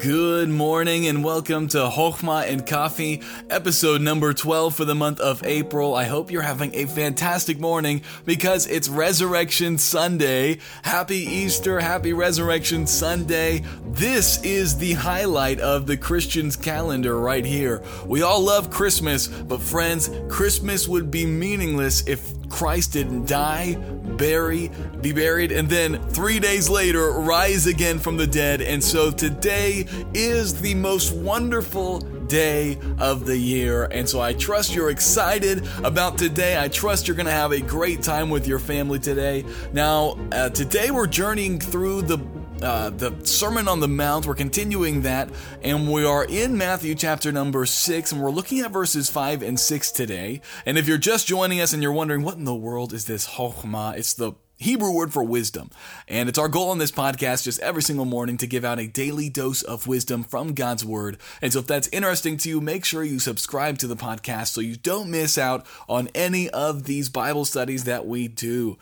Good morning and welcome to Hochma and Coffee, episode number 12 for the month of April. I hope you're having a fantastic morning because it's Resurrection Sunday. Happy Easter, happy Resurrection Sunday. This is the highlight of the Christian's calendar right here. We all love Christmas, but friends, Christmas would be meaningless if Christ didn't die, bury, be buried, and then three days later rise again from the dead. And so today is the most wonderful day of the year. And so I trust you're excited about today. I trust you're going to have a great time with your family today. Now, uh, today we're journeying through the uh, the Sermon on the Mount. We're continuing that, and we are in Matthew chapter number six, and we're looking at verses five and six today. And if you're just joining us and you're wondering what in the world is this chokhmah, it's the Hebrew word for wisdom. And it's our goal on this podcast just every single morning to give out a daily dose of wisdom from God's word. And so if that's interesting to you, make sure you subscribe to the podcast so you don't miss out on any of these Bible studies that we do.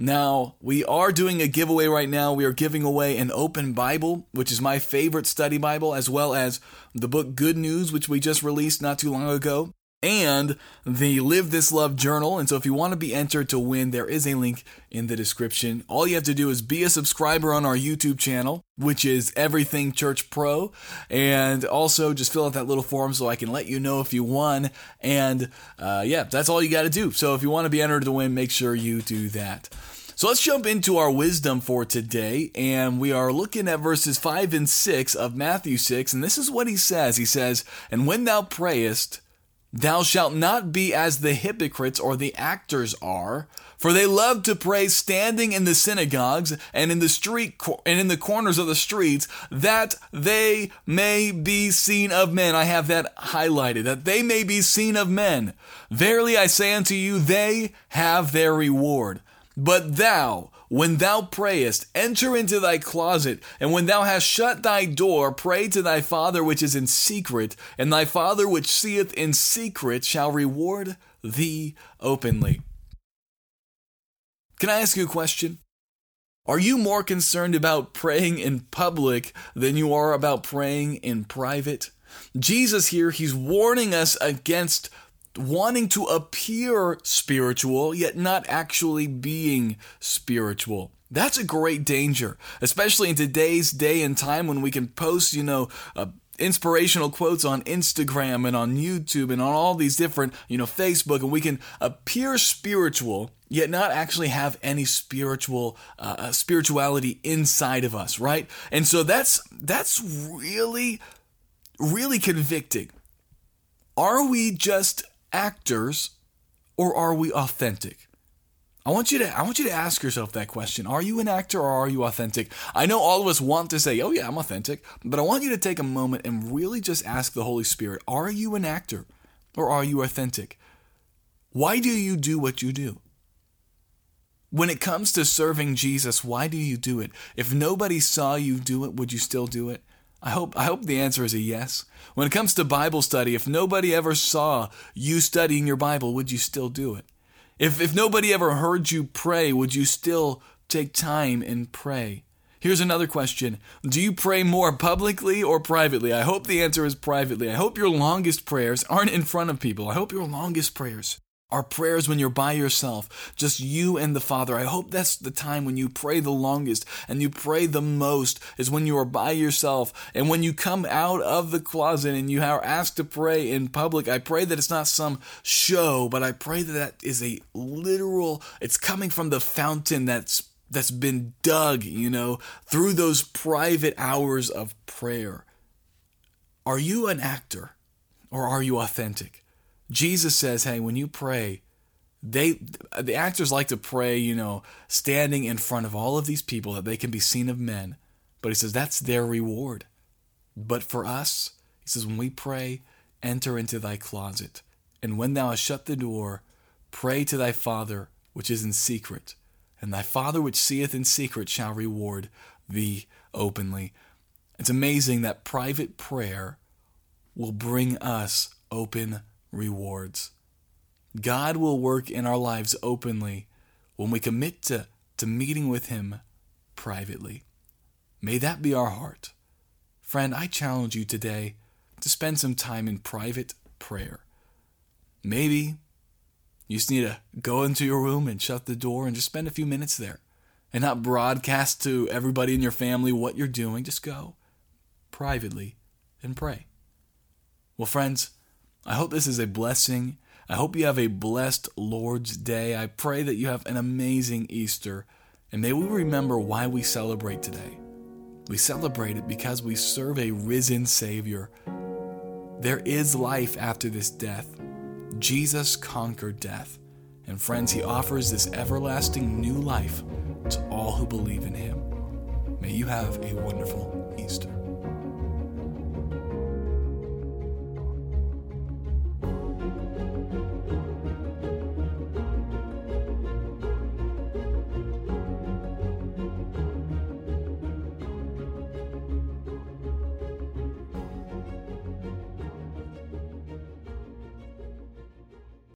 Now, we are doing a giveaway right now. We are giving away an open Bible, which is my favorite study Bible, as well as the book Good News, which we just released not too long ago, and the Live This Love journal. And so, if you want to be entered to win, there is a link in the description. All you have to do is be a subscriber on our YouTube channel, which is Everything Church Pro, and also just fill out that little form so I can let you know if you won. And uh, yeah, that's all you got to do. So, if you want to be entered to win, make sure you do that. So let's jump into our wisdom for today, and we are looking at verses 5 and 6 of Matthew 6, and this is what he says. He says, And when thou prayest, thou shalt not be as the hypocrites or the actors are, for they love to pray standing in the synagogues and in the street and in the corners of the streets, that they may be seen of men. I have that highlighted, that they may be seen of men. Verily I say unto you, they have their reward. But thou, when thou prayest, enter into thy closet, and when thou hast shut thy door, pray to thy Father which is in secret, and thy Father which seeth in secret shall reward thee openly. Can I ask you a question? Are you more concerned about praying in public than you are about praying in private? Jesus here, he's warning us against wanting to appear spiritual, yet not actually being spiritual. That's a great danger, especially in today's day and time when we can post, you know, uh, inspirational quotes on Instagram and on YouTube and on all these different, you know, Facebook, and we can appear spiritual yet not actually have any spiritual uh, uh spirituality inside of us, right? And so that's that's really really convicting. Are we just actors or are we authentic? I want you to I want you to ask yourself that question. Are you an actor or are you authentic? I know all of us want to say, "Oh yeah, I'm authentic," but I want you to take a moment and really just ask the Holy Spirit, "Are you an actor or are you authentic?" Why do you do what you do? When it comes to serving Jesus, why do you do it? If nobody saw you do it, would you still do it? I hope I hope the answer is a yes. When it comes to Bible study, if nobody ever saw you studying your Bible, would you still do it? If if nobody ever heard you pray, would you still take time and pray? Here's another question. Do you pray more publicly or privately? I hope the answer is privately. I hope your longest prayers aren't in front of people. I hope your longest prayers our prayers when you're by yourself, just you and the Father. I hope that's the time when you pray the longest and you pray the most is when you are by yourself. And when you come out of the closet and you are asked to pray in public, I pray that it's not some show, but I pray that that is a literal, it's coming from the fountain that's that's been dug, you know, through those private hours of prayer. Are you an actor or are you authentic? Jesus says, hey, when you pray, they the actors like to pray, you know, standing in front of all of these people that they can be seen of men. But he says that's their reward. But for us, he says, when we pray, enter into thy closet, and when thou hast shut the door, pray to thy Father which is in secret, and thy Father which seeth in secret shall reward thee openly. It's amazing that private prayer will bring us open rewards. God will work in our lives openly when we commit to, to meeting with Him privately. May that be our heart. Friend, I challenge you today to spend some time in private prayer. Maybe you just need to go into your room and shut the door and just spend a few minutes there and not broadcast to everybody in your family what you're doing. Just go privately and pray. Well, friends, I hope this is a blessing. I hope you have a blessed Lord's Day. I pray that you have an amazing Easter. And may we remember why we celebrate today. We celebrate it because we serve a risen Savior. There is life after this death. Jesus conquered death. And friends, He offers this everlasting new life to all who believe in Him. May you have a wonderful